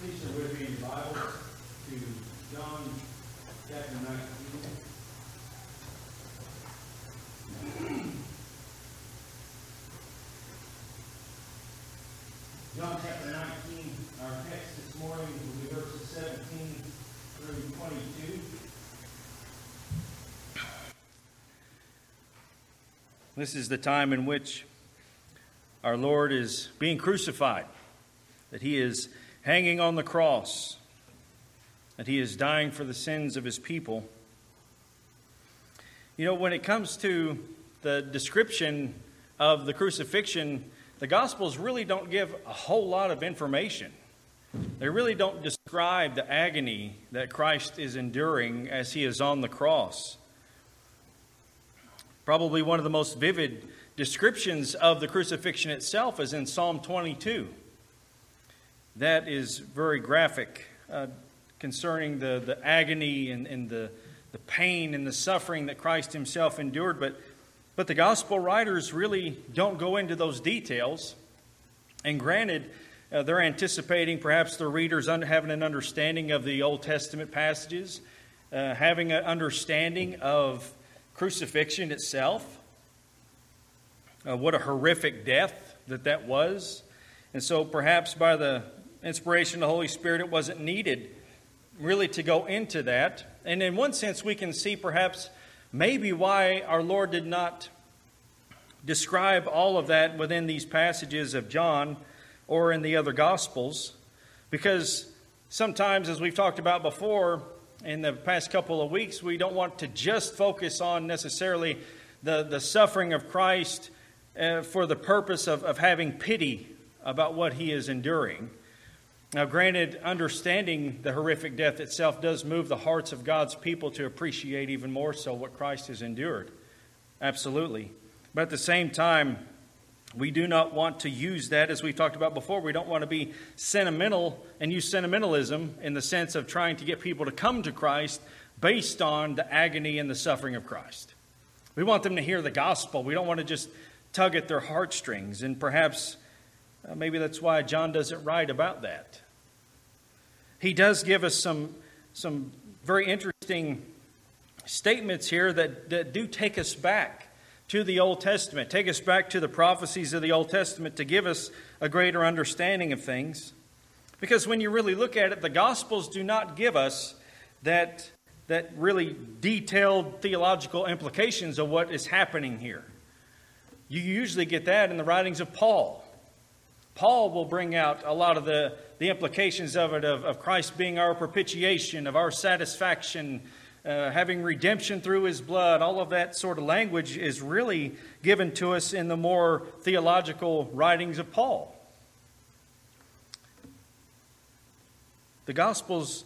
Please turn with me in your Bible to John chapter 19. John chapter 19, our text this morning will be verses 17 through 22. This is the time in which our Lord is being crucified, that he is hanging on the cross, that he is dying for the sins of his people. You know, when it comes to the description of the crucifixion, the Gospels really don't give a whole lot of information. They really don't describe the agony that Christ is enduring as he is on the cross. Probably one of the most vivid descriptions of the crucifixion itself is in Psalm 22. That is very graphic uh, concerning the, the agony and, and the, the pain and the suffering that Christ himself endured. But but the gospel writers really don't go into those details. And granted, uh, they're anticipating perhaps the readers having an understanding of the Old Testament passages, uh, having an understanding of crucifixion itself, uh, what a horrific death that that was. And so perhaps by the inspiration of the Holy Spirit, it wasn't needed really to go into that. And in one sense, we can see perhaps maybe why our Lord did not describe all of that within these passages of John or in the other Gospels, because sometimes, as we've talked about before in the past couple of weeks, we don't want to just focus on necessarily the, the suffering of Christ uh, for the purpose of, of having pity about what he is enduring. Now, granted, understanding the horrific death itself does move the hearts of God's people to appreciate even more so what Christ has endured. Absolutely. But at the same time, we do not want to use that, as we talked about before. We don't want to be sentimental and use sentimentalism in the sense of trying to get people to come to Christ based on the agony and the suffering of Christ. We want them to hear the gospel. We don't want to just tug at their heartstrings. And perhaps uh, maybe that's why John doesn't write about that. He does give us some, some very interesting statements here that, that do take us back to the Old Testament, take us back to the prophecies of the Old Testament to give us a greater understanding of things. Because when you really look at it, the Gospels do not give us that, that really detailed theological implications of what is happening here. You usually get that in the writings of Paul. Paul will bring out a lot of the, the implications of it, of, of Christ being our propitiation, of our satisfaction, uh, having redemption through his blood. All of that sort of language is really given to us in the more theological writings of Paul. The Gospels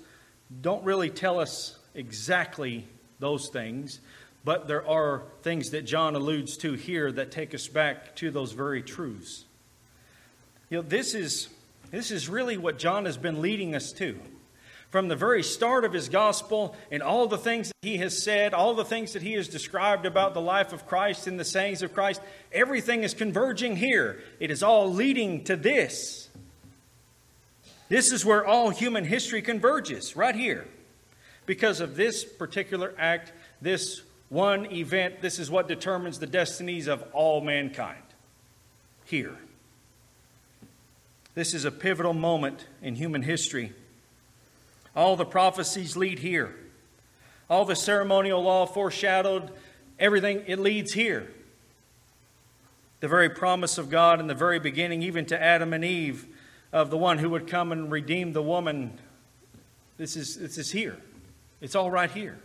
don't really tell us exactly those things, but there are things that John alludes to here that take us back to those very truths. You know, this is, this is really what John has been leading us to. From the very start of his gospel and all the things that he has said, all the things that he has described about the life of Christ and the sayings of Christ, everything is converging here. It is all leading to this. This is where all human history converges, right here. Because of this particular act, this one event, this is what determines the destinies of all mankind. Here. This is a pivotal moment in human history. All the prophecies lead here. All the ceremonial law foreshadowed, everything, it leads here. The very promise of God in the very beginning, even to Adam and Eve, of the one who would come and redeem the woman, this is, this is here. It's all right here.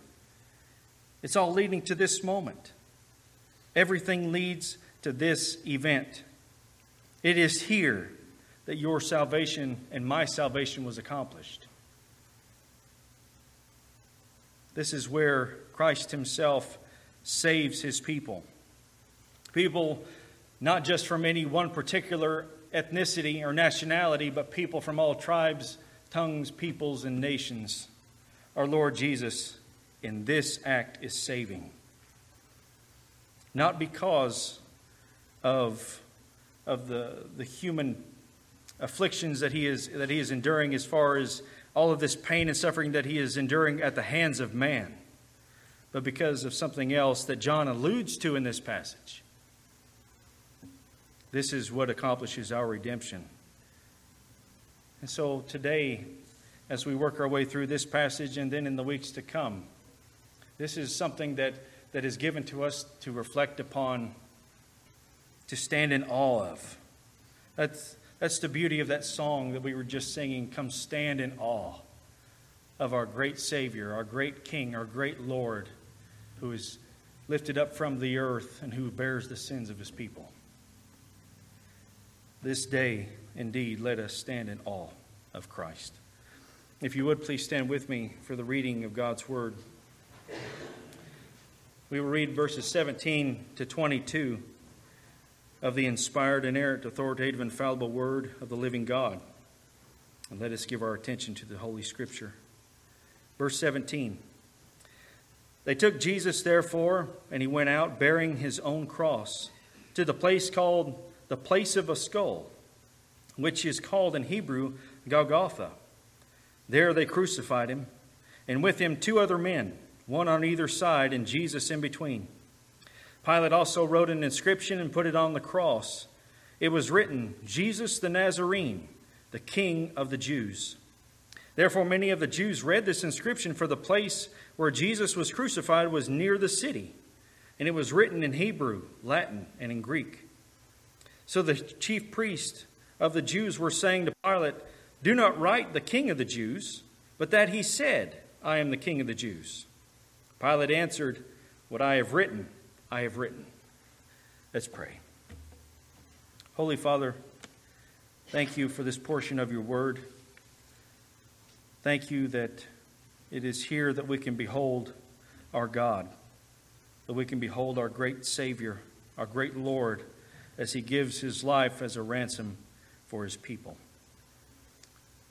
It's all leading to this moment. Everything leads to this event. It is here that your salvation and my salvation was accomplished. This is where Christ Himself saves His people. People not just from any one particular ethnicity or nationality, but people from all tribes, tongues, peoples, and nations. Our Lord Jesus, in this act, is saving. Not because of, of the, the human afflictions that he is that he is enduring as far as all of this pain and suffering that he is enduring at the hands of man, but because of something else that John alludes to in this passage. This is what accomplishes our redemption. And so today, as we work our way through this passage and then in the weeks to come, this is something that, that is given to us to reflect upon, to stand in awe of. That's, that's the beauty of that song that we were just singing. Come stand in awe of our great Savior, our great King, our great Lord, who is lifted up from the earth and who bears the sins of his people. This day, indeed, let us stand in awe of Christ. If you would, please stand with me for the reading of God's Word. We will read verses 17 to 22 of the inspired, inerrant, authoritative, infallible Word of the living God. And let us give our attention to the Holy Scripture. Verse 17 They took Jesus, therefore, and he went out bearing his own cross to the place called the place of a skull, which is called in Hebrew Golgotha. There they crucified him, and with him two other men, one on either side, and Jesus in between. Pilate also wrote an inscription and put it on the cross. It was written, Jesus the Nazarene, the King of the Jews. Therefore, many of the Jews read this inscription, for the place where Jesus was crucified was near the city, and it was written in Hebrew, Latin, and in Greek. So the chief priest of the Jews were saying to Pilate, Do not write the king of the Jews, but that he said, I am the king of the Jews. Pilate answered, What I have written, I have written. Let's pray. Holy Father, thank you for this portion of your word. Thank you that it is here that we can behold our God, that we can behold our great Savior, our great Lord as he gives his life as a ransom for his people.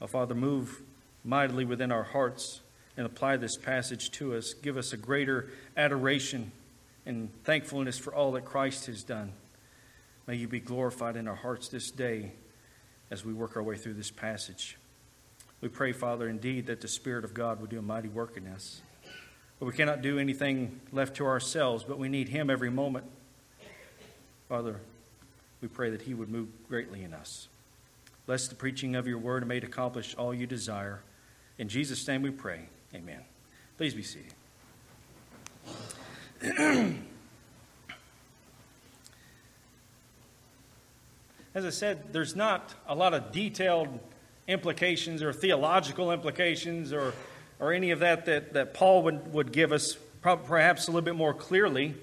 Oh, Father, move mightily within our hearts and apply this passage to us. Give us a greater adoration and thankfulness for all that Christ has done. May you be glorified in our hearts this day as we work our way through this passage. We pray, Father, indeed, that the Spirit of God would do a mighty work in us. But we cannot do anything left to ourselves, but we need Him every moment. Father, we pray that He would move greatly in us. Bless the preaching of your word and may it accomplish all you desire. In Jesus' name we pray. Amen. Please be seated. As I said, there's not a lot of detailed implications or theological implications or, or any of that, that that Paul would, would give us, perhaps a little bit more clearly.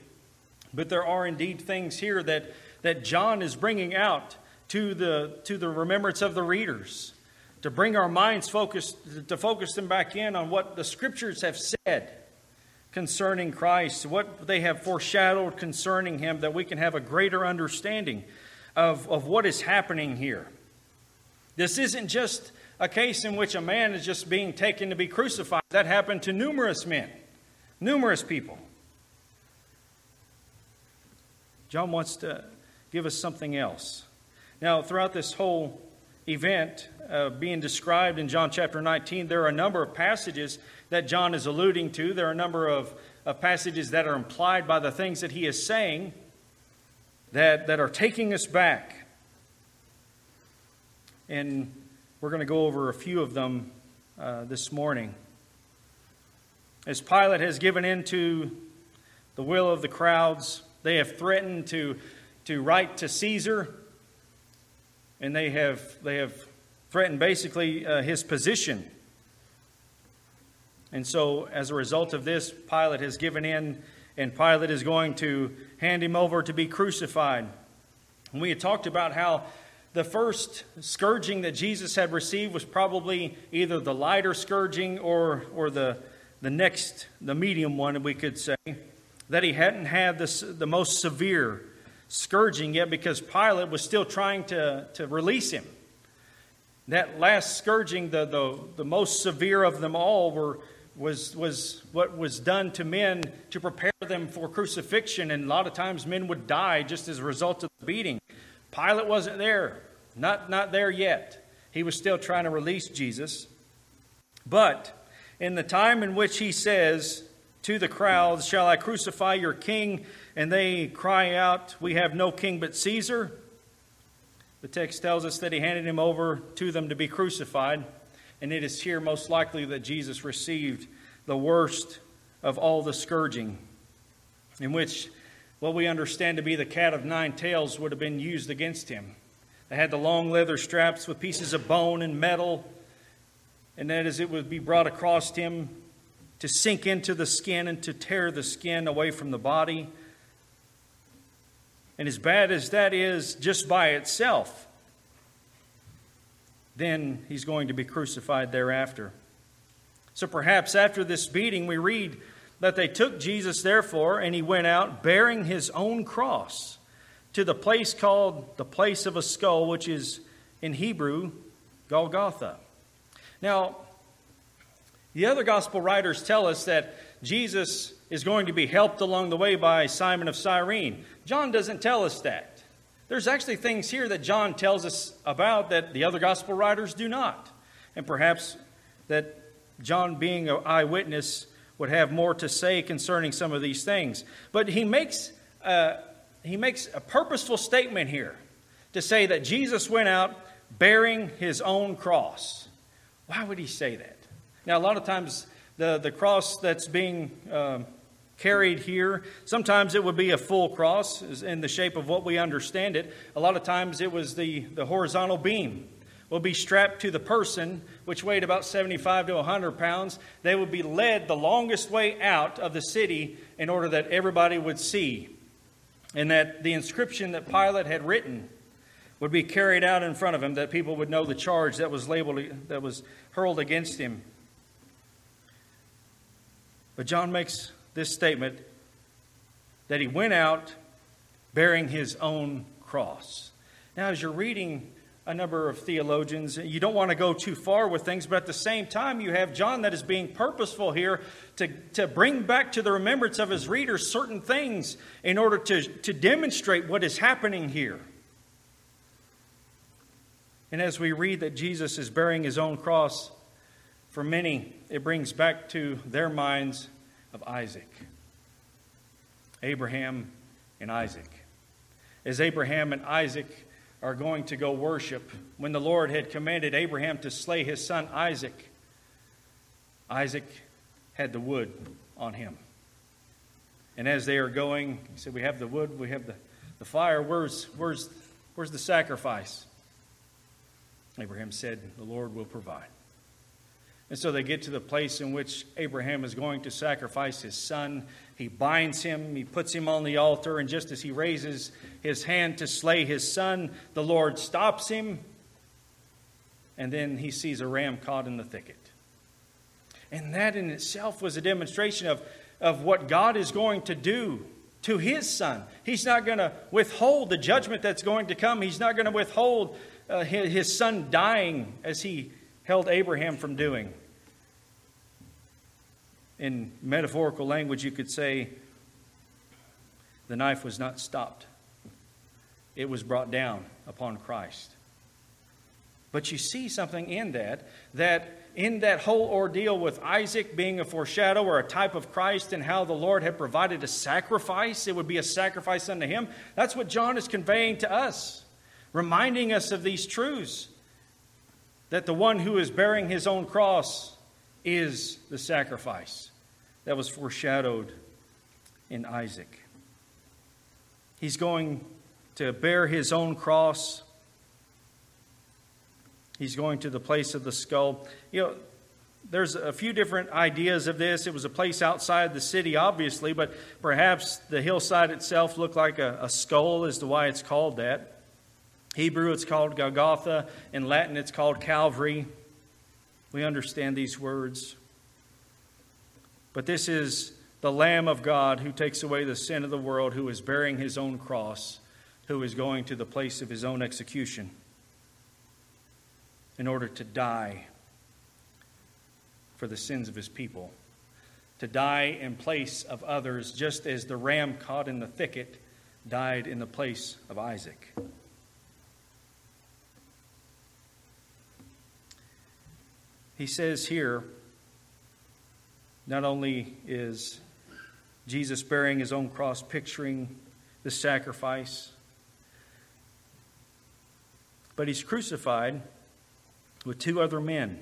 But there are indeed things here that that John is bringing out to the, to the remembrance of the readers, to bring our minds focused, to focus them back in on what the scriptures have said concerning Christ, what they have foreshadowed concerning him, that we can have a greater understanding of, of what is happening here. This isn't just a case in which a man is just being taken to be crucified. That happened to numerous men, numerous people. John wants to give us something else. Now, throughout this whole event uh, being described in John chapter 19, there are a number of passages that John is alluding to. There are a number of, of passages that are implied by the things that he is saying that, that are taking us back. And we're going to go over a few of them uh, this morning. As Pilate has given in to the will of the crowds, they have threatened to to write to Caesar, and they have, they have threatened basically uh, his position. And so, as a result of this, Pilate has given in, and Pilate is going to hand him over to be crucified. And we had talked about how the first scourging that Jesus had received was probably either the lighter scourging or, or the, the next, the medium one, we could say, that he hadn't had this, the most severe scourging yet because Pilate was still trying to, to release him. That last scourging, the, the, the most severe of them all, were, was, was what was done to men to prepare them for crucifixion. And a lot of times men would die just as a result of the beating. Pilate wasn't there, not, not there yet. he was still trying to release Jesus. But in the time in which he says to the crowds, Shall I crucify your king? And they cry out, We have no king but Caesar. The text tells us that he handed him over to them to be crucified. And it is here most likely that Jesus received the worst of all the scourging, in which what we understand to be the cat of nine tails would have been used against him. They had the long leather straps with pieces of bone and metal, and that as it would be brought across him to sink into the skin and to tear the skin away from the body. And as bad as that is just by itself, then he's going to be crucified thereafter. So perhaps after this beating, we read that they took Jesus, therefore, and he went out bearing his own cross to the place called the place of a skull, which is in Hebrew Golgotha. Now, the other gospel writers tell us that Jesus is going to be helped along the way by Simon of Cyrene. John doesn't tell us that. There's actually things here that John tells us about that the other gospel writers do not. And perhaps that John, being an eyewitness, would have more to say concerning some of these things. But he makes, uh, he makes a purposeful statement here to say that Jesus went out bearing his own cross. Why would he say that? Now, a lot of times, the, the cross that's being um, carried here. Sometimes it would be a full cross in the shape of what we understand it. A lot of times it was the, the horizontal beam would be strapped to the person, which weighed about 75 to 100 pounds. They would be led the longest way out of the city in order that everybody would see. And that the inscription that Pilate had written would be carried out in front of him, that people would know the charge that was labeled, that was hurled against him. But John makes this statement that he went out bearing his own cross. Now, as you're reading a number of theologians, you don't want to go too far with things, but at the same time, you have John that is being purposeful here to, to bring back to the remembrance of his readers certain things in order to, to demonstrate what is happening here. And as we read that Jesus is bearing his own cross, for many, it brings back to their minds of Isaac. Abraham and Isaac. As Abraham and Isaac are going to go worship, when the Lord had commanded Abraham to slay his son Isaac, Isaac had the wood on him. And as they are going, he said, We have the wood, we have the, the fire. Where's, where's, where's the sacrifice? Abraham said, The Lord will provide. And so they get to the place in which Abraham is going to sacrifice his son. He binds him, he puts him on the altar, and just as he raises his hand to slay his son, the Lord stops him, and then he sees a ram caught in the thicket. And that in itself was a demonstration of, of what God is going to do to his son. He's not going to withhold the judgment that's going to come, he's not going to withhold uh, his, his son dying as he held Abraham from doing in metaphorical language, you could say the knife was not stopped, it was brought down upon Christ. But you see something in that, that in that whole ordeal with Isaac being a foreshadow or a type of Christ and how the Lord had provided a sacrifice, it would be a sacrifice unto him. That's what John is conveying to us, reminding us of these truths that the one who is bearing his own cross is the sacrifice that was foreshadowed in Isaac. He's going to bear his own cross. He's going to the place of the skull. You know, there's a few different ideas of this. It was a place outside the city, obviously, but perhaps the hillside itself looked like a, a skull, is the why it's called that. Hebrew, it's called Golgotha. In Latin, it's called Calvary. We understand these words. But this is the Lamb of God who takes away the sin of the world, who is bearing his own cross, who is going to the place of his own execution in order to die for the sins of his people, to die in place of others, just as the ram caught in the thicket died in the place of Isaac. he says here not only is Jesus bearing his own cross, picturing the sacrifice, but he's crucified with two other men,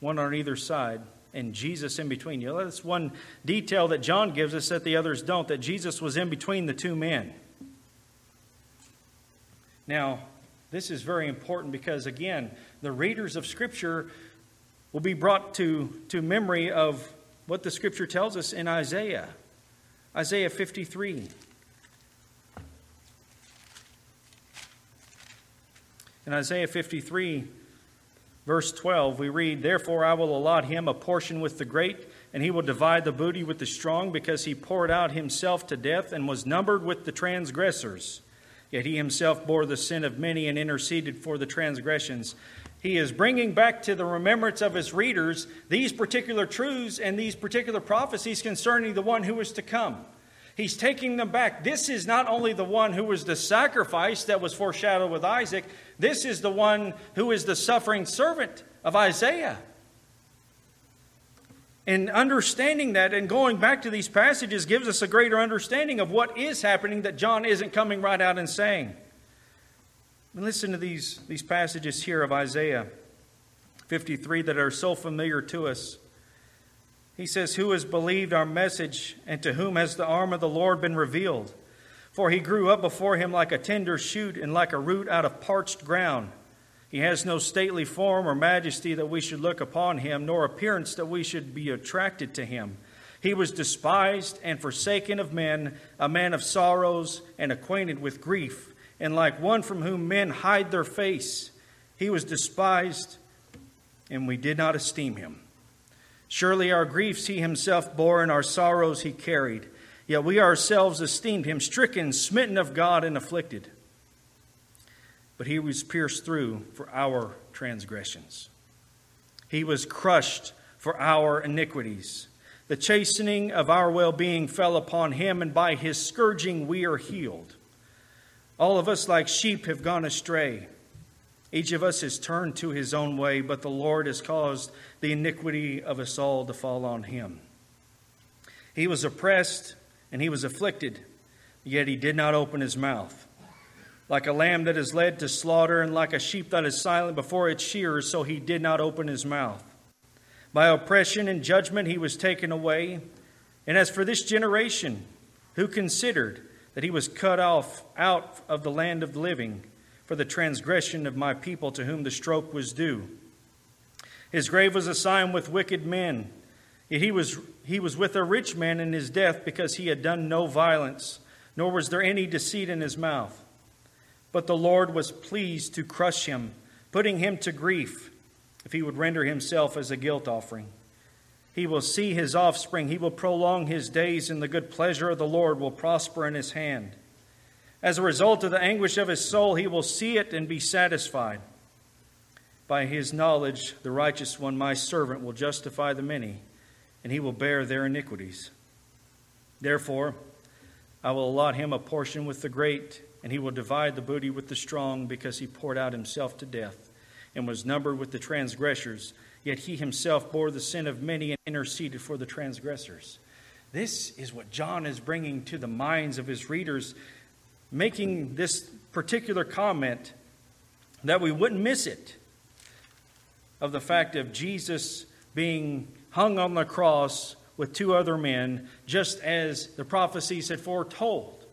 one on either side, and Jesus in between. You know, that's one detail that John gives us that the others don't, that Jesus was in between the two men. Now, this is very important because, again, the readers of Scripture will be brought to, to memory of what the Scripture tells us in Isaiah. Isaiah 53. In Isaiah 53, verse 12, we read, Therefore I will allot him a portion with the great, and he will divide the booty with the strong, because he poured out himself to death and was numbered with the transgressors. Yet he himself bore the sin of many and interceded for the transgressions. He is bringing back to the remembrance of his readers these particular truths and these particular prophecies concerning the one who is to come. He's taking them back. This is not only the one who was the sacrifice that was foreshadowed with Isaac, this is the one who is the suffering servant of Isaiah. And understanding that and going back to these passages gives us a greater understanding of what is happening that John isn't coming right out and saying. And listen to these, these passages here of Isaiah 53 that are so familiar to us. He says, Who has believed our message, and to whom has the arm of the Lord been revealed? For he grew up before him like a tender shoot and like a root out of parched ground. He has no stately form or majesty that we should look upon him, nor appearance that we should be attracted to him. He was despised and forsaken of men, a man of sorrows and acquainted with grief, and like one from whom men hide their face. He was despised, and we did not esteem him. Surely our griefs he himself bore, and our sorrows he carried. Yet we ourselves esteemed him stricken, smitten of God, and afflicted but he was pierced through for our transgressions. He was crushed for our iniquities. The chastening of our well being fell upon him, and by his scourging we are healed. All of us, like sheep, have gone astray. Each of us has turned to his own way, but the Lord has caused the iniquity of us all to fall on him. He was oppressed and he was afflicted, yet he did not open his mouth. Like a lamb that is led to slaughter, and like a sheep that is silent before its shearers, so he did not open his mouth. By oppression and judgment he was taken away. And as for this generation, who considered that he was cut off out of the land of the living for the transgression of my people to whom the stroke was due? His grave was assigned with wicked men, yet he was, he was with a rich man in his death because he had done no violence, nor was there any deceit in his mouth. But the Lord was pleased to crush him, putting him to grief, if he would render himself as a guilt offering. He will see his offspring, he will prolong his days, and the good pleasure of the Lord will prosper in his hand. As a result of the anguish of his soul, he will see it and be satisfied. By his knowledge, the righteous one, my servant, will justify the many, and he will bear their iniquities. Therefore, I will allot him a portion with the great and he will divide the booty with the strong because he poured out himself to death and was numbered with the transgressors. Yet he himself bore the sin of many and interceded for the transgressors. This is what John is bringing to the minds of his readers, making this particular comment that we wouldn't miss it of the fact of Jesus being hung on the cross with two other men, just as the prophecies had foretold.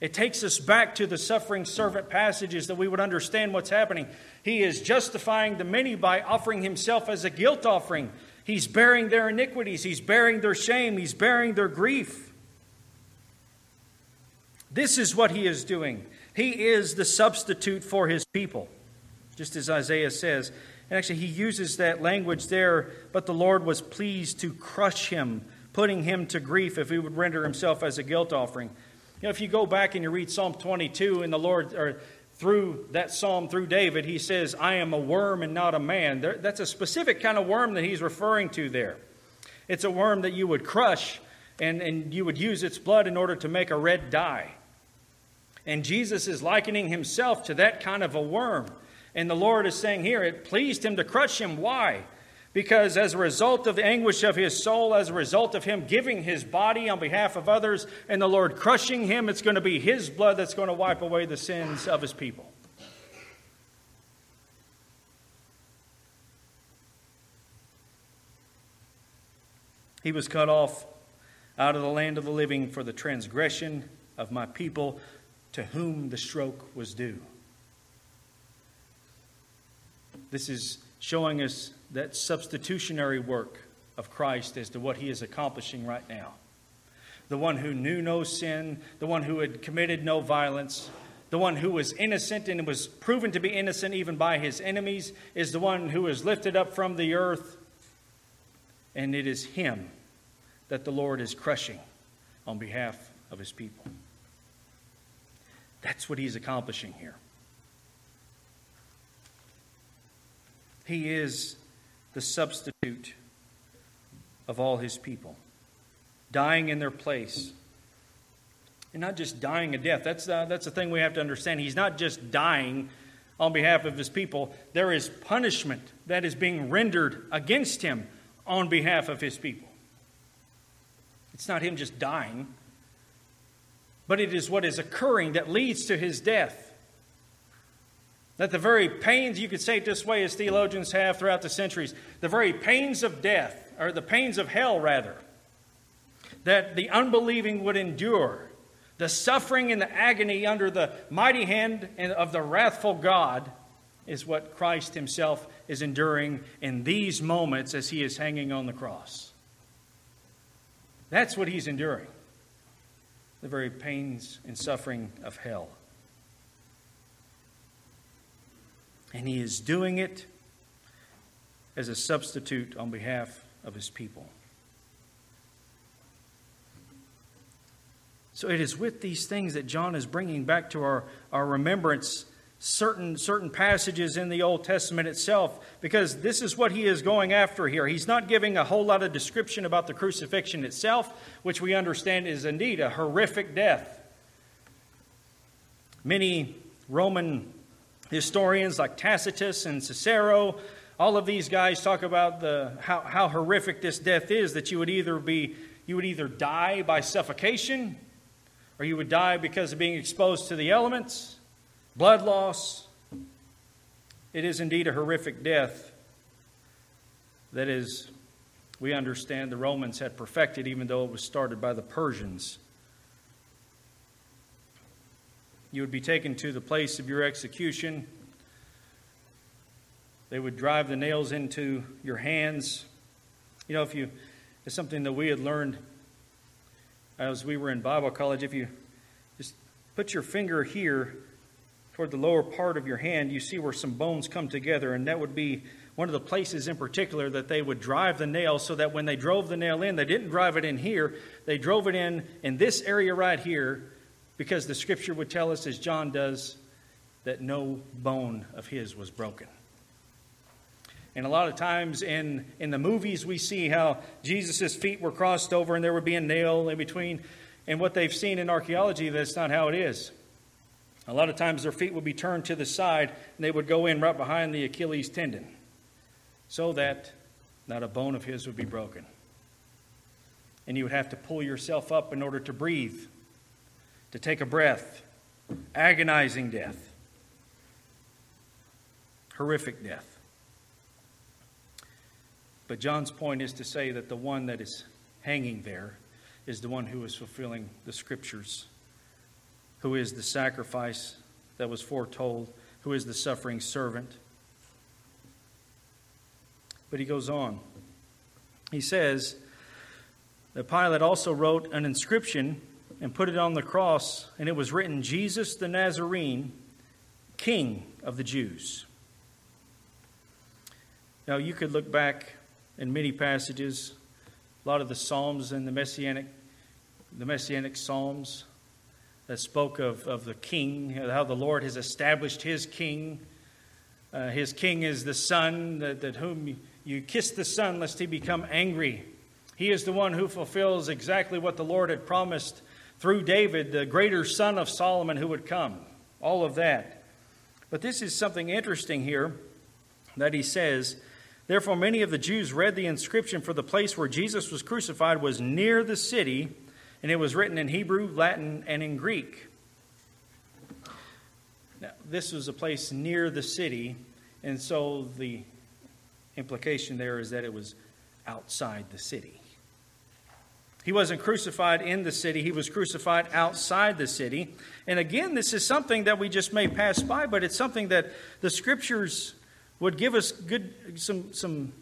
It takes us back to the suffering servant passages that we would understand what's happening. He is justifying the many by offering himself as a guilt offering. He's bearing their iniquities, he's bearing their shame, he's bearing their grief. This is what he is doing. He is the substitute for his people, just as Isaiah says. And actually, he uses that language there, but the Lord was pleased to crush him, putting him to grief if he would render himself as a guilt offering. You know, if you go back and you read Psalm 22, and the Lord, or through that psalm through David, he says, I am a worm and not a man. There, that's a specific kind of worm that he's referring to there. It's a worm that you would crush and, and you would use its blood in order to make a red dye. And Jesus is likening himself to that kind of a worm. And the Lord is saying here, it pleased him to crush him. Why? Because as a result of the anguish of his soul, as a result of him giving his body on behalf of others, and the Lord crushing him, it's going to be his blood that's going to wipe away the sins of his people. He was cut off out of the land of the living for the transgression of my people to whom the stroke was due. This is showing us that substitutionary work of Christ as to what he is accomplishing right now. The one who knew no sin, the one who had committed no violence, the one who was innocent and was proven to be innocent even by his enemies, is the one who is lifted up from the earth. And it is him that the Lord is crushing on behalf of his people. That's what he's accomplishing here. He is the substitute of all his people, dying in their place. And not just dying a death. That's, uh, that's the thing we have to understand. He's not just dying on behalf of his people, there is punishment that is being rendered against him on behalf of his people. It's not him just dying, but it is what is occurring that leads to his death. That the very pains, you could say it this way, as theologians have throughout the centuries, the very pains of death, or the pains of hell, rather, that the unbelieving would endure, the suffering and the agony under the mighty hand of the wrathful God, is what Christ himself is enduring in these moments as he is hanging on the cross. That's what he's enduring the very pains and suffering of hell. And he is doing it as a substitute on behalf of his people. So it is with these things that John is bringing back to our, our remembrance certain, certain passages in the Old Testament itself, because this is what he is going after here. He's not giving a whole lot of description about the crucifixion itself, which we understand is indeed a horrific death. Many Roman historians like Tacitus and Cicero, all of these guys talk about the, how, how horrific this death is, that you would either be you would either die by suffocation or you would die because of being exposed to the elements blood loss. It is indeed a horrific death that is, we understand, the Romans had perfected, even though it was started by the Persians. You would be taken to the place of your execution. They would drive the nails into your hands. You know, if you, it's something that we had learned as we were in Bible college. If you just put your finger here toward the lower part of your hand, you see where some bones come together, and that would be one of the places in particular that they would drive the nail so that when they drove the nail in, they didn't drive it in here, they drove it in in this area right here because the scripture would tell us, as John does, that no bone of his was broken. And a lot of times in, in the movies, we see how Jesus' feet were crossed over and there would be a nail in between. And what they've seen in archaeology, that's not how it is. A lot of times their feet would be turned to the side and they would go in right behind the Achilles tendon so that not a bone of his would be broken. And you would have to pull yourself up in order to breathe, to take a breath. Agonizing death. Horrific death. But John's point is to say that the one that is hanging there is the one who is fulfilling the scriptures who is the sacrifice that was foretold, who is the suffering servant. But he goes on. He says that Pilate also wrote an inscription and put it on the cross, and it was written, Jesus the Nazarene, King of the Jews. Now, you could look back in many passages, a lot of the Psalms and the Messianic, the Messianic Psalms that spoke of, of the king, how the Lord has established his king. Uh, his king is the son that, that whom you, you kiss the son lest he become angry. He is the one who fulfills exactly what the Lord had promised through David, the greater son of Solomon who would come. All of that. But this is something interesting here that he says. Therefore, many of the Jews read the inscription for the place where Jesus was crucified was near the city, and it was written in Hebrew, Latin, and in Greek. Now, this was a place near the city, and so the implication there is that it was outside the city. He wasn't crucified in the city, he was crucified outside the city. And again, this is something that we just may pass by, but it's something that the scriptures would give us good some some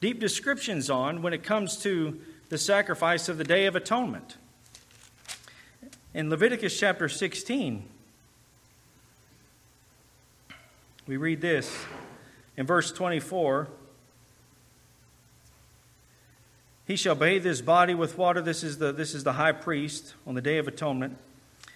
deep descriptions on when it comes to the sacrifice of the day of atonement. In Leviticus chapter 16, we read this in verse 24 He shall bathe his body with water. This is the, this is the high priest on the Day of Atonement.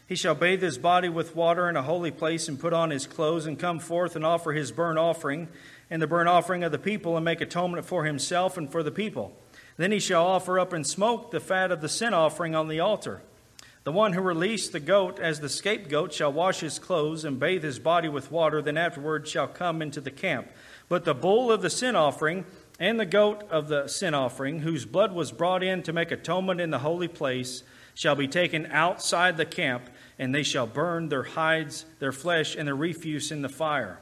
He shall bathe his body with water in a holy place and put on his clothes and come forth and offer his burnt offering and the burnt offering of the people and make atonement for himself and for the people. Then he shall offer up in smoke the fat of the sin offering on the altar. The one who released the goat as the scapegoat shall wash his clothes and bathe his body with water, then afterward shall come into the camp. But the bull of the sin offering and the goat of the sin offering, whose blood was brought in to make atonement in the holy place, shall be taken outside the camp, and they shall burn their hides, their flesh, and their refuse in the fire.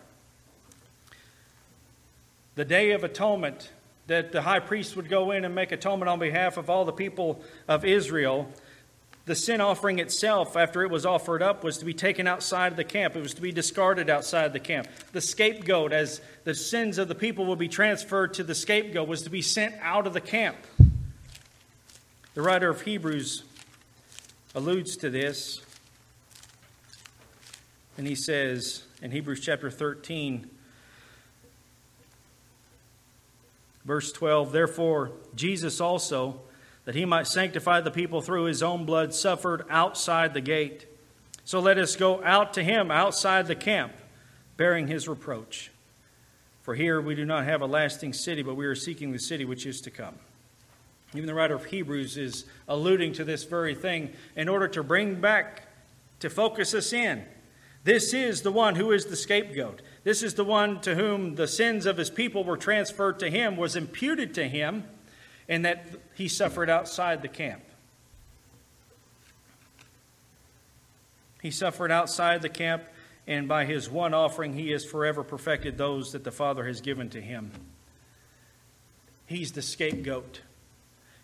The day of atonement, that the high priest would go in and make atonement on behalf of all the people of Israel the sin offering itself, after it was offered up, was to be taken outside of the camp. It was to be discarded outside the camp. The scapegoat, as the sins of the people would be transferred to the scapegoat, was to be sent out of the camp. The writer of Hebrews alludes to this, and he says in Hebrews chapter 13, verse 12, Therefore, Jesus also that he might sanctify the people through his own blood, suffered outside the gate. So let us go out to him outside the camp, bearing his reproach. For here we do not have a lasting city, but we are seeking the city which is to come. Even the writer of Hebrews is alluding to this very thing in order to bring back, to focus us in. This is the one who is the scapegoat. This is the one to whom the sins of his people were transferred to him, was imputed to him and that he suffered outside the camp. He suffered outside the camp, and by his one offering, he has forever perfected those that the Father has given to him. He's the scapegoat.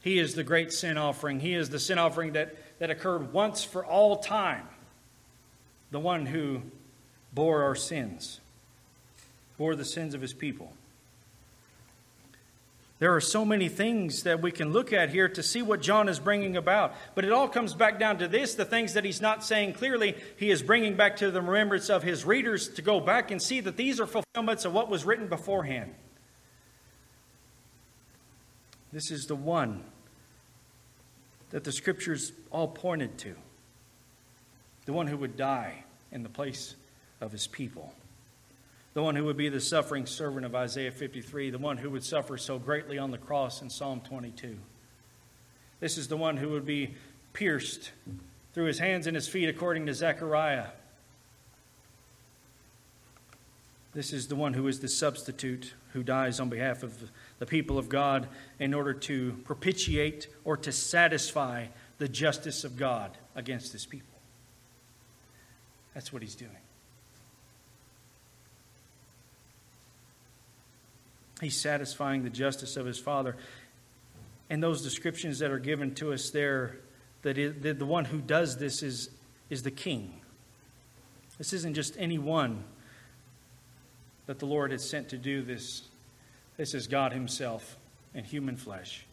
He is the great sin offering. He is the sin offering that, that occurred once for all time. The one who bore our sins, bore the sins of his people. There are so many things that we can look at here to see what John is bringing about. But it all comes back down to this the things that he's not saying clearly, he is bringing back to the remembrance of his readers to go back and see that these are fulfillments of what was written beforehand. This is the one that the scriptures all pointed to the one who would die in the place of his people the one who would be the suffering servant of Isaiah 53, the one who would suffer so greatly on the cross in Psalm 22. This is the one who would be pierced through his hands and his feet, according to Zechariah. This is the one who is the substitute who dies on behalf of the people of God in order to propitiate or to satisfy the justice of God against his people. That's what he's doing. He's satisfying the justice of his Father. And those descriptions that are given to us there, that the one who does this is, is the king. This isn't just any one that the Lord has sent to do this. This is God Himself in human flesh,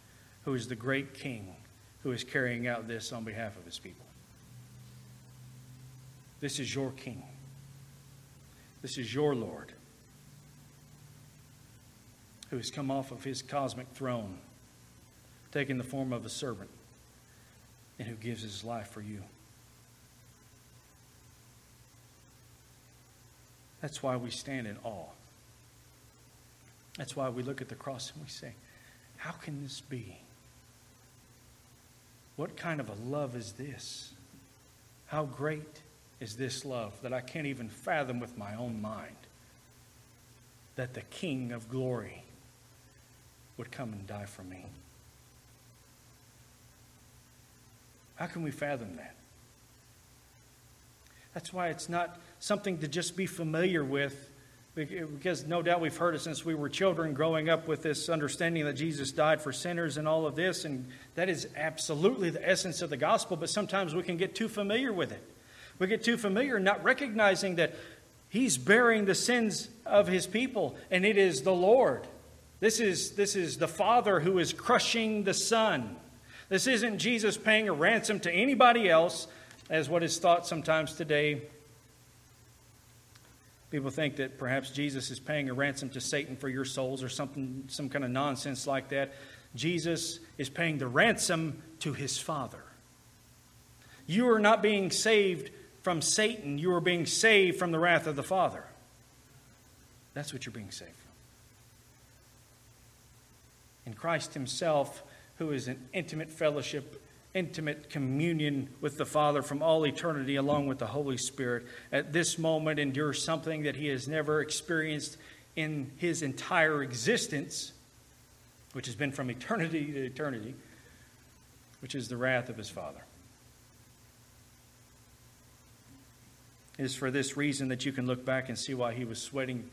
who is the great king who is carrying out this on behalf of His people. This is your king. This is your Lord who has come off of his cosmic throne, taking the form of a servant, and who gives his life for you. That's why we stand in awe. That's why we look at the cross and we say, How can this be? What kind of a love is this? How great is this love that I can't even fathom with my own mind that the King of glory would come and die for me. How can we fathom that? That's why it's not something to just be familiar with, because no doubt we've heard it since we were children growing up with this understanding that Jesus died for sinners and all of this, and that is absolutely the essence of the gospel, but sometimes we can get too familiar with it. We get too familiar not recognizing that He's bearing the sins of His people, and it is the Lord. This is, this is the Father who is crushing the Son. This isn't Jesus paying a ransom to anybody else, as what is thought sometimes today. People think that perhaps Jesus is paying a ransom to Satan for your souls or something, some kind of nonsense like that. Jesus is paying the ransom to his Father. You are not being saved from Satan, you are being saved from the wrath of the Father. That's what you're being saved from. And Christ Himself, who is in intimate fellowship, intimate communion with the Father from all eternity, along with the Holy Spirit, at this moment endures something that He has never experienced in His entire existence, which has been from eternity to eternity, which is the wrath of His Father. It is for this reason that you can look back and see why he was sweating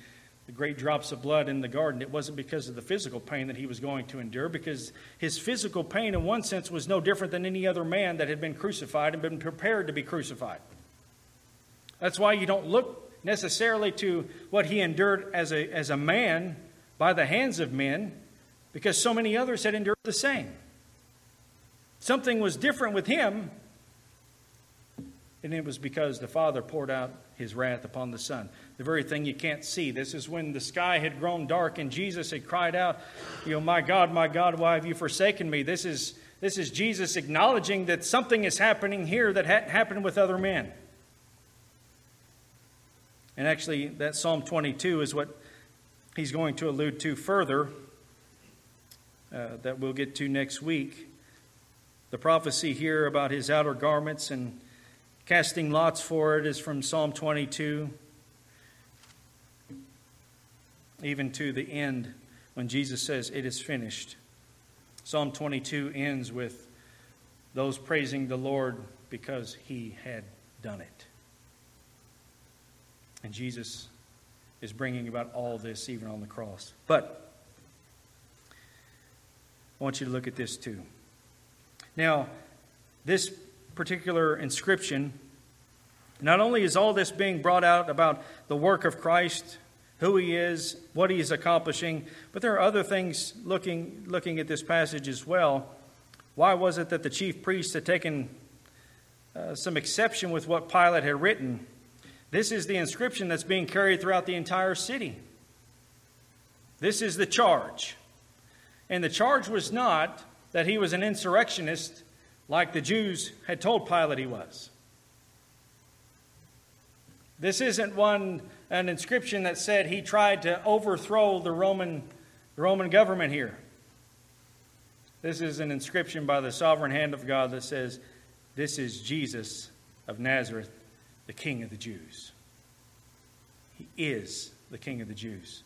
the great drops of blood in the garden. It wasn't because of the physical pain that he was going to endure, because his physical pain, in one sense, was no different than any other man that had been crucified and been prepared to be crucified. That's why you don't look necessarily to what he endured as a, as a man by the hands of men, because so many others had endured the same. Something was different with him and it was because the Father poured out his wrath upon the Son. The very thing you can't see. This is when the sky had grown dark and Jesus had cried out, You know, my God, my God, why have you forsaken me? This is, this is Jesus acknowledging that something is happening here that hadn't happened with other men. And actually, that Psalm 22 is what he's going to allude to further, uh, that we'll get to next week. The prophecy here about his outer garments and Casting lots for it is from Psalm 22, even to the end when Jesus says, It is finished. Psalm 22 ends with those praising the Lord because he had done it. And Jesus is bringing about all this even on the cross. But I want you to look at this too. Now, this particular inscription, not only is all this being brought out about the work of Christ, who he is, what he is accomplishing, but there are other things looking, looking at this passage as well. Why was it that the chief priests had taken uh, some exception with what Pilate had written? This is the inscription that's being carried throughout the entire city. This is the charge. And the charge was not that he was an insurrectionist like the Jews had told Pilate he was. This isn't one an inscription that said he tried to overthrow the Roman, the Roman government here. This is an inscription by the sovereign hand of God that says, This is Jesus of Nazareth, the King of the Jews. He is the King of the Jews.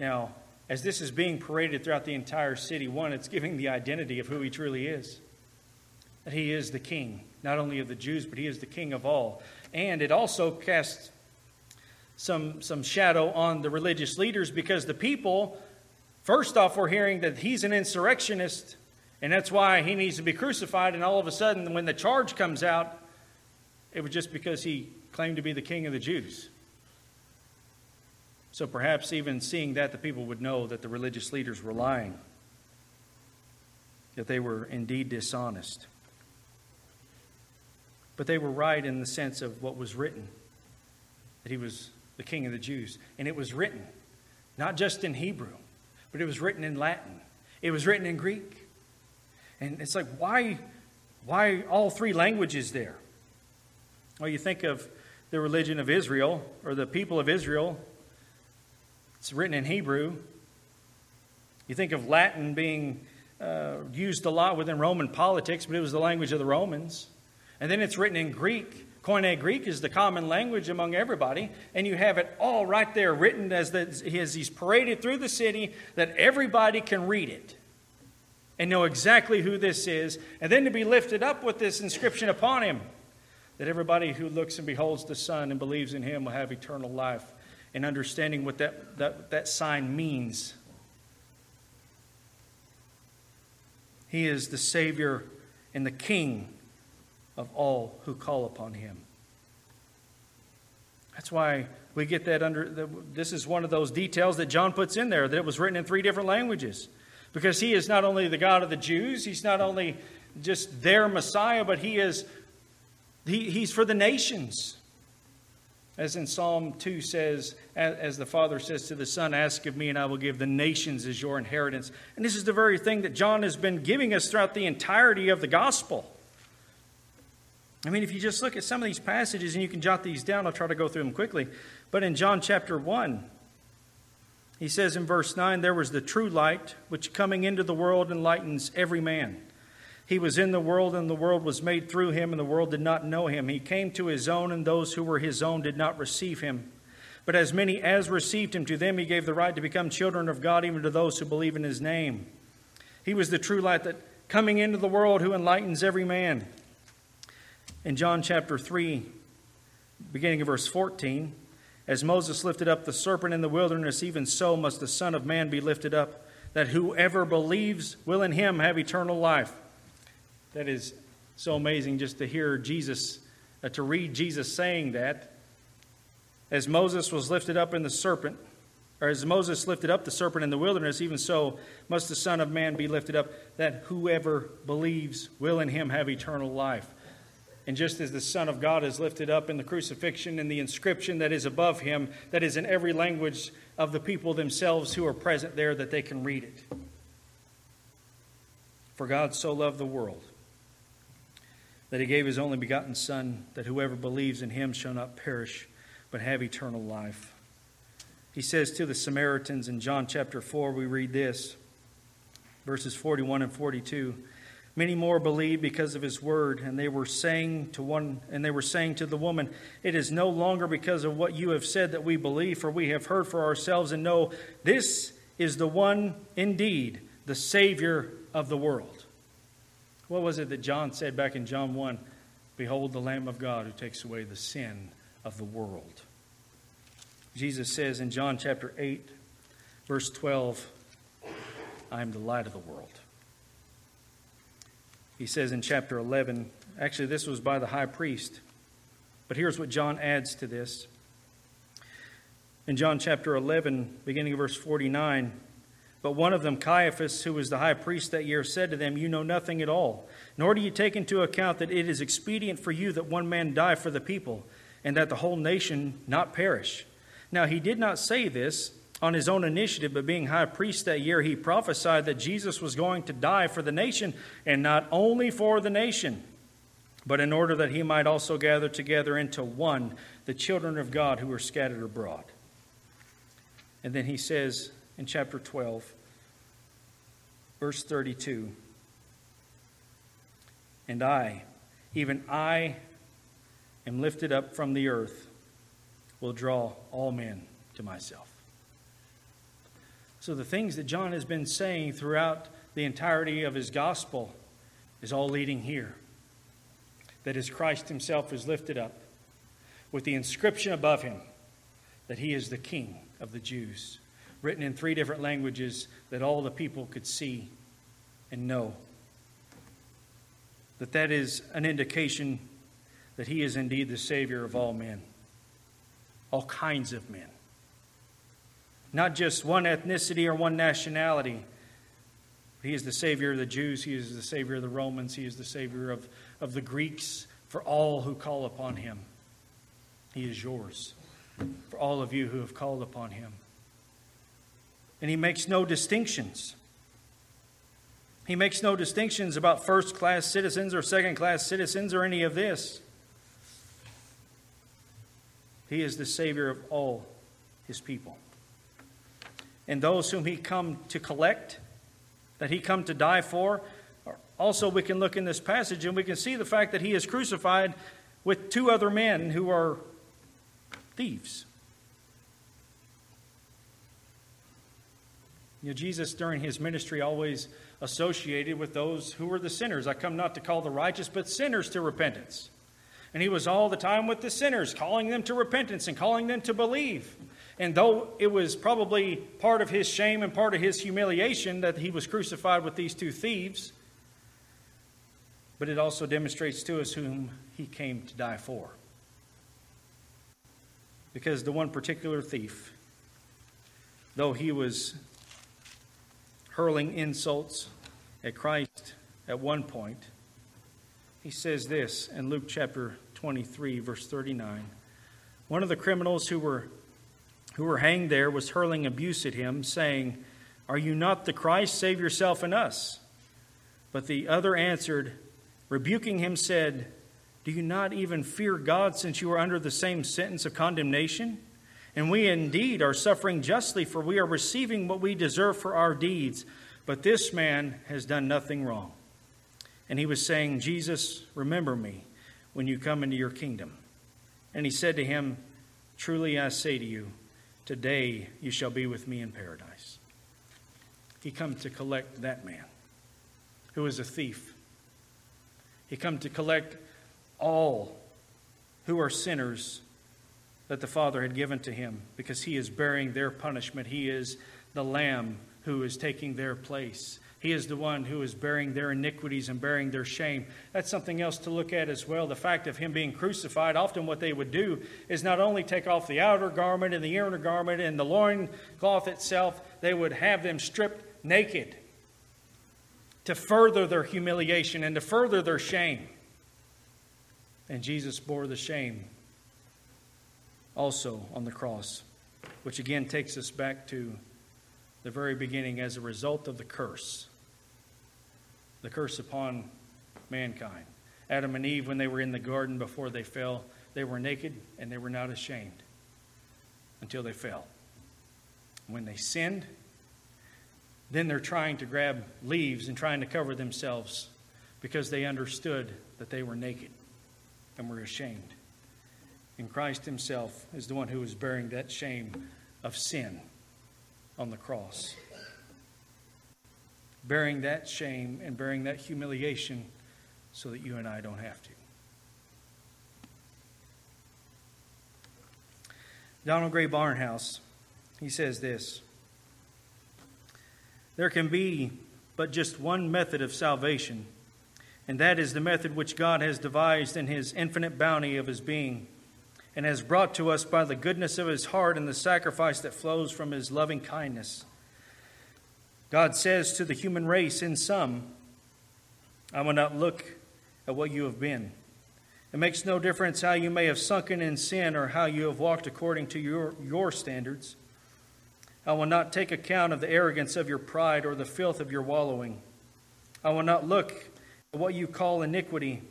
Now, as this is being paraded throughout the entire city, one, it's giving the identity of who he truly is that he is the king, not only of the Jews, but he is the king of all. And it also casts some, some shadow on the religious leaders because the people, first off, were hearing that he's an insurrectionist and that's why he needs to be crucified. And all of a sudden, when the charge comes out, it was just because he claimed to be the king of the Jews. So perhaps even seeing that, the people would know that the religious leaders were lying, that they were indeed dishonest. But they were right in the sense of what was written that he was the king of the Jews. And it was written not just in Hebrew, but it was written in Latin, it was written in Greek. And it's like, why, why all three languages there? Well, you think of the religion of Israel or the people of Israel, it's written in Hebrew. You think of Latin being uh, used a lot within Roman politics, but it was the language of the Romans. And then it's written in Greek, Koine Greek is the common language among everybody, and you have it all right there written as, the, as he's paraded through the city that everybody can read it and know exactly who this is, and then to be lifted up with this inscription upon him that everybody who looks and beholds the Son and believes in him will have eternal life, and understanding what that, that, that sign means. He is the Savior and the King of all who call upon him. That's why we get that under. This is one of those details that John puts in there that it was written in three different languages. Because he is not only the God of the Jews, he's not only just their Messiah, but he is he, he's for the nations. As in Psalm 2 says, as the Father says to the Son, Ask of me, and I will give the nations as your inheritance. And this is the very thing that John has been giving us throughout the entirety of the gospel. I mean, if you just look at some of these passages and you can jot these down, I'll try to go through them quickly. But in John chapter 1, he says in verse 9, There was the true light, which coming into the world enlightens every man. He was in the world, and the world was made through him, and the world did not know him. He came to his own, and those who were his own did not receive him. But as many as received him, to them he gave the right to become children of God, even to those who believe in his name. He was the true light that coming into the world who enlightens every man. In John chapter 3, beginning of verse 14, as Moses lifted up the serpent in the wilderness, even so must the Son of Man be lifted up, that whoever believes will in him have eternal life. That is so amazing just to hear Jesus, uh, to read Jesus saying that. As Moses was lifted up in the serpent, or as Moses lifted up the serpent in the wilderness, even so must the Son of Man be lifted up, that whoever believes will in him have eternal life. And just as the Son of God is lifted up in the crucifixion and the inscription that is above him, that is in every language of the people themselves who are present there, that they can read it. For God so loved the world that he gave his only begotten Son, that whoever believes in him shall not perish, but have eternal life. He says to the Samaritans in John chapter 4, we read this, verses 41 and 42. Many more believed because of his word, and they were saying to one and they were saying to the woman, It is no longer because of what you have said that we believe, for we have heard for ourselves and know this is the one indeed, the Savior of the world. What was it that John said back in John 1? Behold the Lamb of God who takes away the sin of the world. Jesus says in John chapter 8, verse 12, I am the light of the world. He says in chapter 11, actually, this was by the high priest, but here's what John adds to this. In John chapter 11, beginning of verse 49, but one of them, Caiaphas, who was the high priest that year, said to them, You know nothing at all, nor do you take into account that it is expedient for you that one man die for the people, and that the whole nation not perish. Now he did not say this on his own initiative, but being high priest that year, he prophesied that Jesus was going to die for the nation, and not only for the nation, but in order that he might also gather together into one the children of God who are scattered abroad. And then he says in chapter 12, verse 32 And I, even I, am lifted up from the earth, will draw all men to myself. So the things that John has been saying throughout the entirety of his gospel is all leading here. That as Christ himself is lifted up with the inscription above him that he is the king of the Jews, written in three different languages that all the people could see and know. That that is an indication that he is indeed the Savior of all men, all kinds of men not just one ethnicity or one nationality. He is the Savior of the Jews, He is the Savior of the Romans, He is the Savior of, of the Greeks, for all who call upon Him. He is yours, for all of you who have called upon Him. And He makes no distinctions. He makes no distinctions about first class citizens or second class citizens or any of this. He is the Savior of all His people and those whom he come to collect, that he come to die for. Also, we can look in this passage and we can see the fact that he is crucified with two other men who are thieves. You know, Jesus, during his ministry, always associated with those who were the sinners. I come not to call the righteous, but sinners to repentance. And he was all the time with the sinners, calling them to repentance and calling them to believe. And though it was probably part of his shame and part of his humiliation that he was crucified with these two thieves, but it also demonstrates to us whom he came to die for. Because the one particular thief, though he was hurling insults at Christ at one point. He says this in Luke chapter 23, verse 39. One of the criminals who were, who were hanged there was hurling abuse at him, saying, Are you not the Christ? Save yourself and us. But the other answered, rebuking him, said, Do you not even fear God since you are under the same sentence of condemnation? And we indeed are suffering justly, for we are receiving what we deserve for our deeds. But this man has done nothing wrong. And he was saying, Jesus, remember me when you come into your kingdom. And he said to him, Truly I say to you, today you shall be with me in paradise. He come to collect that man who is a thief. He come to collect all who are sinners that the Father had given to him because he is bearing their punishment. He is the Lamb who is taking their place. He is the one who is bearing their iniquities and bearing their shame. That's something else to look at as well. The fact of him being crucified, often what they would do is not only take off the outer garment and the inner garment and the loin cloth itself, they would have them stripped naked to further their humiliation and to further their shame. And Jesus bore the shame also on the cross, which again takes us back to the very beginning as a result of the curse. The curse upon mankind. Adam and Eve, when they were in the garden before they fell, they were naked and they were not ashamed until they fell. When they sinned, then they're trying to grab leaves and trying to cover themselves because they understood that they were naked and were ashamed. And Christ Himself is the one who is bearing that shame of sin on the cross. Bearing that shame and bearing that humiliation so that you and I don't have to. Donald Grey Barnhouse, he says this There can be but just one method of salvation, and that is the method which God has devised in His infinite bounty of His being and has brought to us by the goodness of his heart and the sacrifice that flows from his loving kindness. God says to the human race in sum, I will not look at what you have been. It makes no difference how you may have sunken in sin or how you have walked according to your, your standards. I will not take account of the arrogance of your pride or the filth of your wallowing. I will not look at what you call iniquity,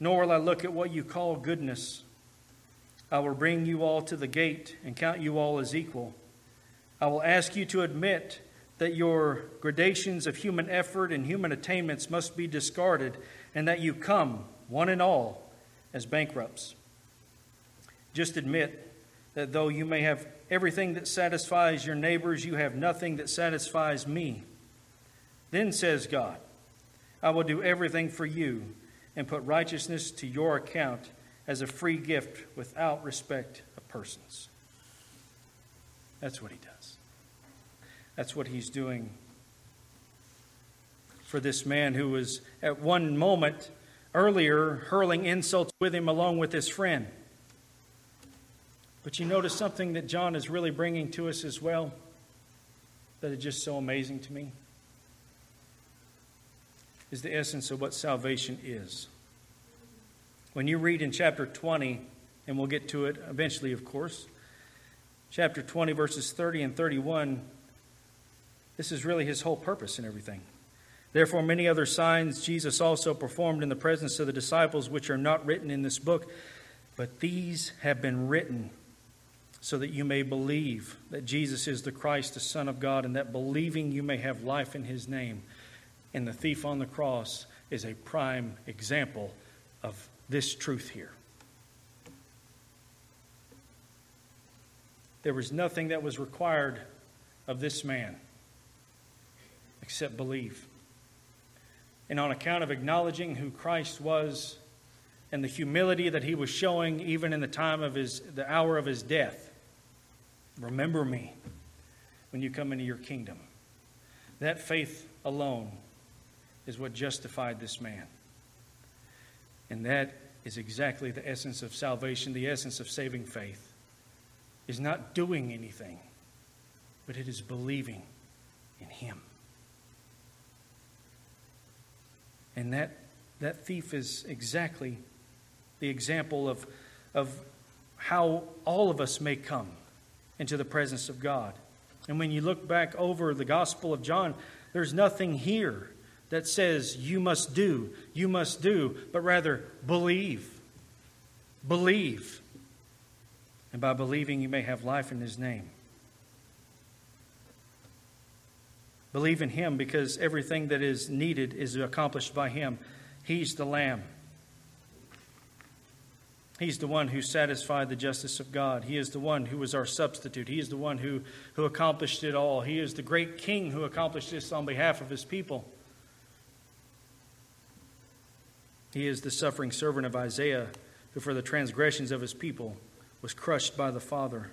nor will I look at what you call goodness. I will bring you all to the gate and count you all as equal. I will ask you to admit that your gradations of human effort and human attainments must be discarded, and that you come, one and all, as bankrupts. Just admit that though you may have everything that satisfies your neighbors, you have nothing that satisfies me. Then says God, I will do everything for you and put righteousness to your account as a free gift without respect of persons. That's what he does. That's what he's doing for this man who was at one moment earlier hurling insults with him along with his friend. But you notice something that John is really bringing to us as well that is just so amazing to me is the essence of what salvation is. When you read in chapter 20, and we'll get to it eventually, of course, chapter 20, verses 30 and 31, this is really his whole purpose in everything. Therefore, many other signs Jesus also performed in the presence of the disciples, which are not written in this book, but these have been written so that you may believe that Jesus is the Christ, the Son of God, and that believing you may have life in his name. And the thief on the cross is a prime example of this truth here. There was nothing that was required of this man except believe. And on account of acknowledging who Christ was and the humility that he was showing even in the time of his the hour of his death, remember me when you come into your kingdom. That faith alone is what justified this man. And that is exactly the essence of salvation, the essence of saving faith is not doing anything, but it is believing in him. And that, that thief is exactly the example of, of how all of us may come into the presence of God. And when you look back over the Gospel of John, there's nothing here that says you must do, you must do, but rather believe. Believe. And by believing, you may have life in His name. Believe in Him because everything that is needed is accomplished by Him. He's the Lamb. He's the one who satisfied the justice of God. He is the one who was our substitute. He is the one who, who accomplished it all. He is the great king who accomplished this on behalf of his people. He is the suffering servant of Isaiah, who for the transgressions of his people was crushed by the Father.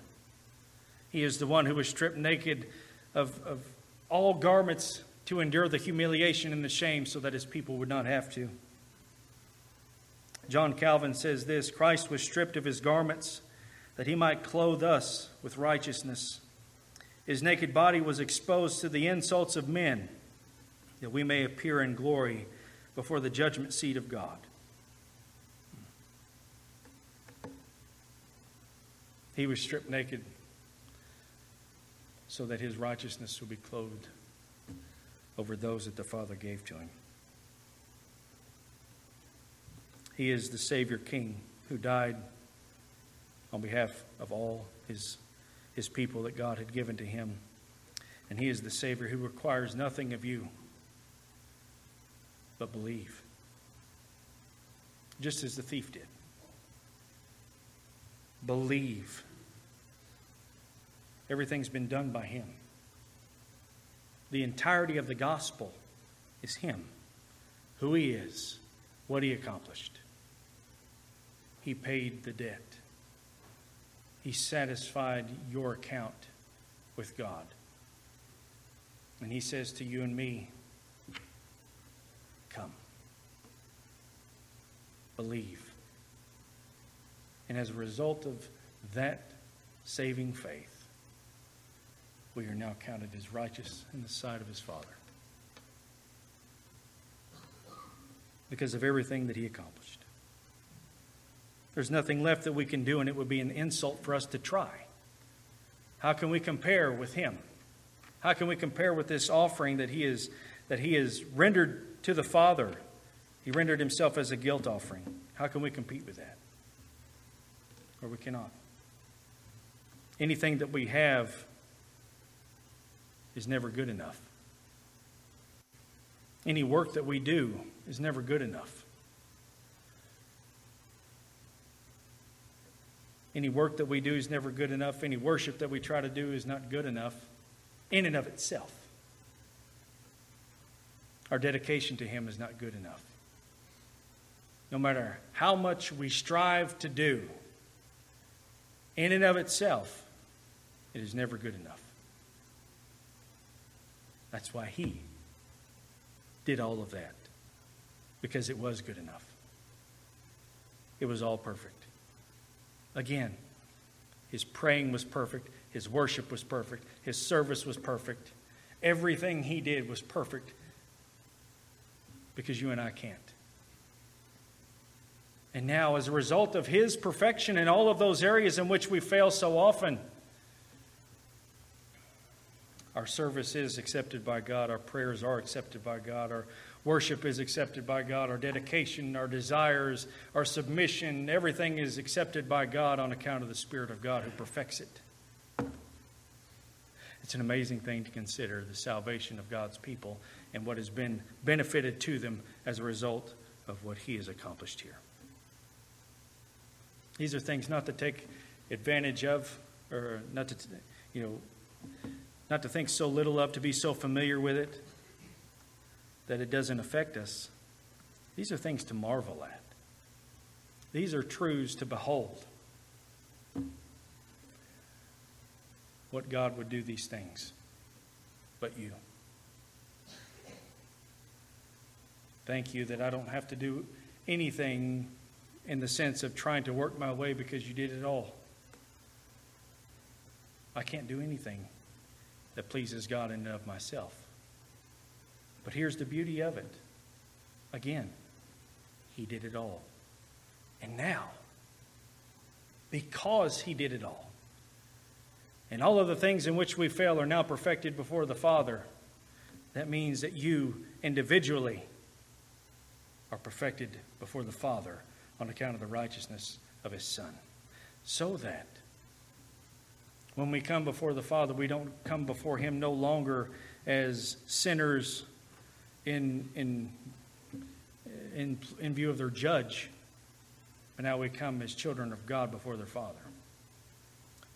He is the one who was stripped naked of, of all garments to endure the humiliation and the shame so that his people would not have to. John Calvin says this Christ was stripped of his garments that he might clothe us with righteousness. His naked body was exposed to the insults of men that we may appear in glory before the judgment seat of God. He was stripped naked so that his righteousness will be clothed over those that the Father gave to him. He is the Savior King who died on behalf of all his, his people that God had given to him. And he is the Savior who requires nothing of you but believe, just as the thief did. Believe. Everything's been done by him. The entirety of the gospel is him, who he is, what he accomplished. He paid the debt. He satisfied your account with God. And he says to you and me, Come. Believe. And as a result of that saving faith, we are now counted as righteous in the sight of his Father because of everything that he accomplished. There's nothing left that we can do, and it would be an insult for us to try. How can we compare with him? How can we compare with this offering that he is that he has rendered to the Father? He rendered himself as a guilt offering. How can we compete with that? Or we cannot. Anything that we have is never good enough. Any work that we do is never good enough. Any work that we do is never good enough. Any worship that we try to do is not good enough in and of itself. Our dedication to Him is not good enough. No matter how much we strive to do, in and of itself, it is never good enough. That's why He did all of that, because it was good enough. It was all perfect. Again, his praying was perfect, his worship was perfect, his service was perfect. Everything he did was perfect because you and I can't. And now, as a result of his perfection in all of those areas in which we fail so often, our service is accepted by God, our prayers are accepted by God, our Worship is accepted by God. Our dedication, our desires, our submission, everything is accepted by God on account of the Spirit of God who perfects it. It's an amazing thing to consider the salvation of God's people and what has been benefited to them as a result of what He has accomplished here. These are things not to take advantage of or not to, you know, not to think so little of, to be so familiar with it that it doesn't affect us. These are things to marvel at. These are truths to behold. What God would do these things, but you. Thank you that I don't have to do anything in the sense of trying to work my way because you did it all. I can't do anything that pleases God and of myself. But here's the beauty of it. Again, He did it all. And now, because He did it all, and all of the things in which we fail are now perfected before the Father, that means that you individually are perfected before the Father on account of the righteousness of His Son. So that when we come before the Father, we don't come before Him no longer as sinners in, in, in, in view of their judge, but now we come as children of God before their Father,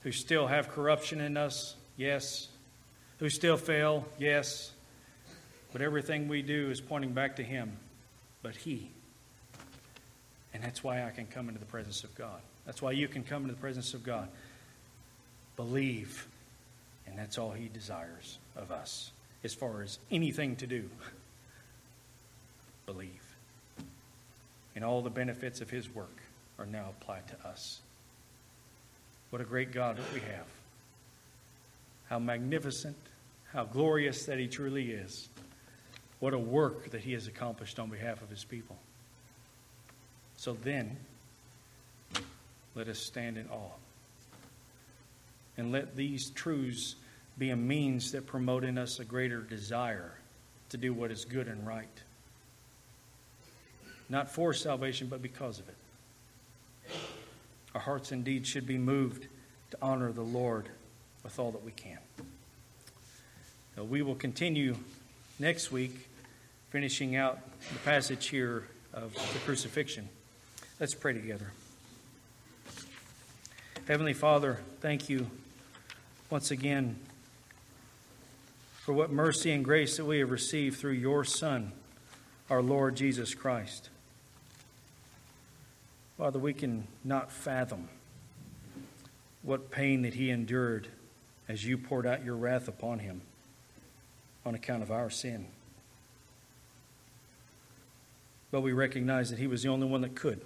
who still have corruption in us, yes, who still fail, yes, but everything we do is pointing back to Him, but He. And that's why I can come into the presence of God. That's why you can come into the presence of God. Believe. And that's all He desires of us as far as anything to do. Believe. And all the benefits of His work are now applied to us. What a great God that we have. How magnificent, how glorious that He truly is. What a work that He has accomplished on behalf of His people. So then, let us stand in awe. And let these truths be a means that promote in us a greater desire to do what is good and right. Not for salvation, but because of it. Our hearts indeed should be moved to honor the Lord with all that we can. We will continue next week, finishing out the passage here of the crucifixion. Let's pray together. Heavenly Father, thank you once again for what mercy and grace that we have received through your Son, our Lord Jesus Christ. Father, we can not fathom what pain that he endured as you poured out your wrath upon him on account of our sin. But we recognize that he was the only one that could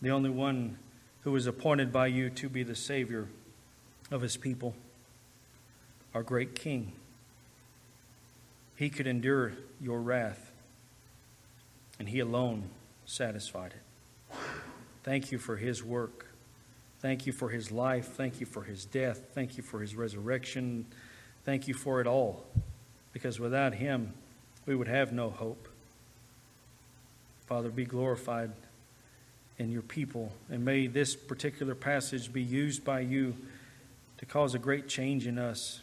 the only one who was appointed by you to be the Savior of his people, our great King. He could endure your wrath, and he alone satisfied it. Thank you for his work. Thank you for his life. Thank you for his death. Thank you for his resurrection. Thank you for it all, because without him, we would have no hope. Father, be glorified in your people. And may this particular passage be used by you to cause a great change in us,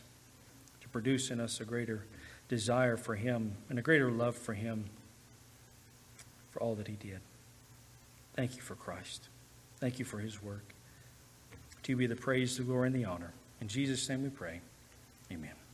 to produce in us a greater desire for Him and a greater love for Him for all that He did. Thank you for Christ. Thank you for His work. To be the praise, the glory, and the honor. In Jesus' name we pray. Amen.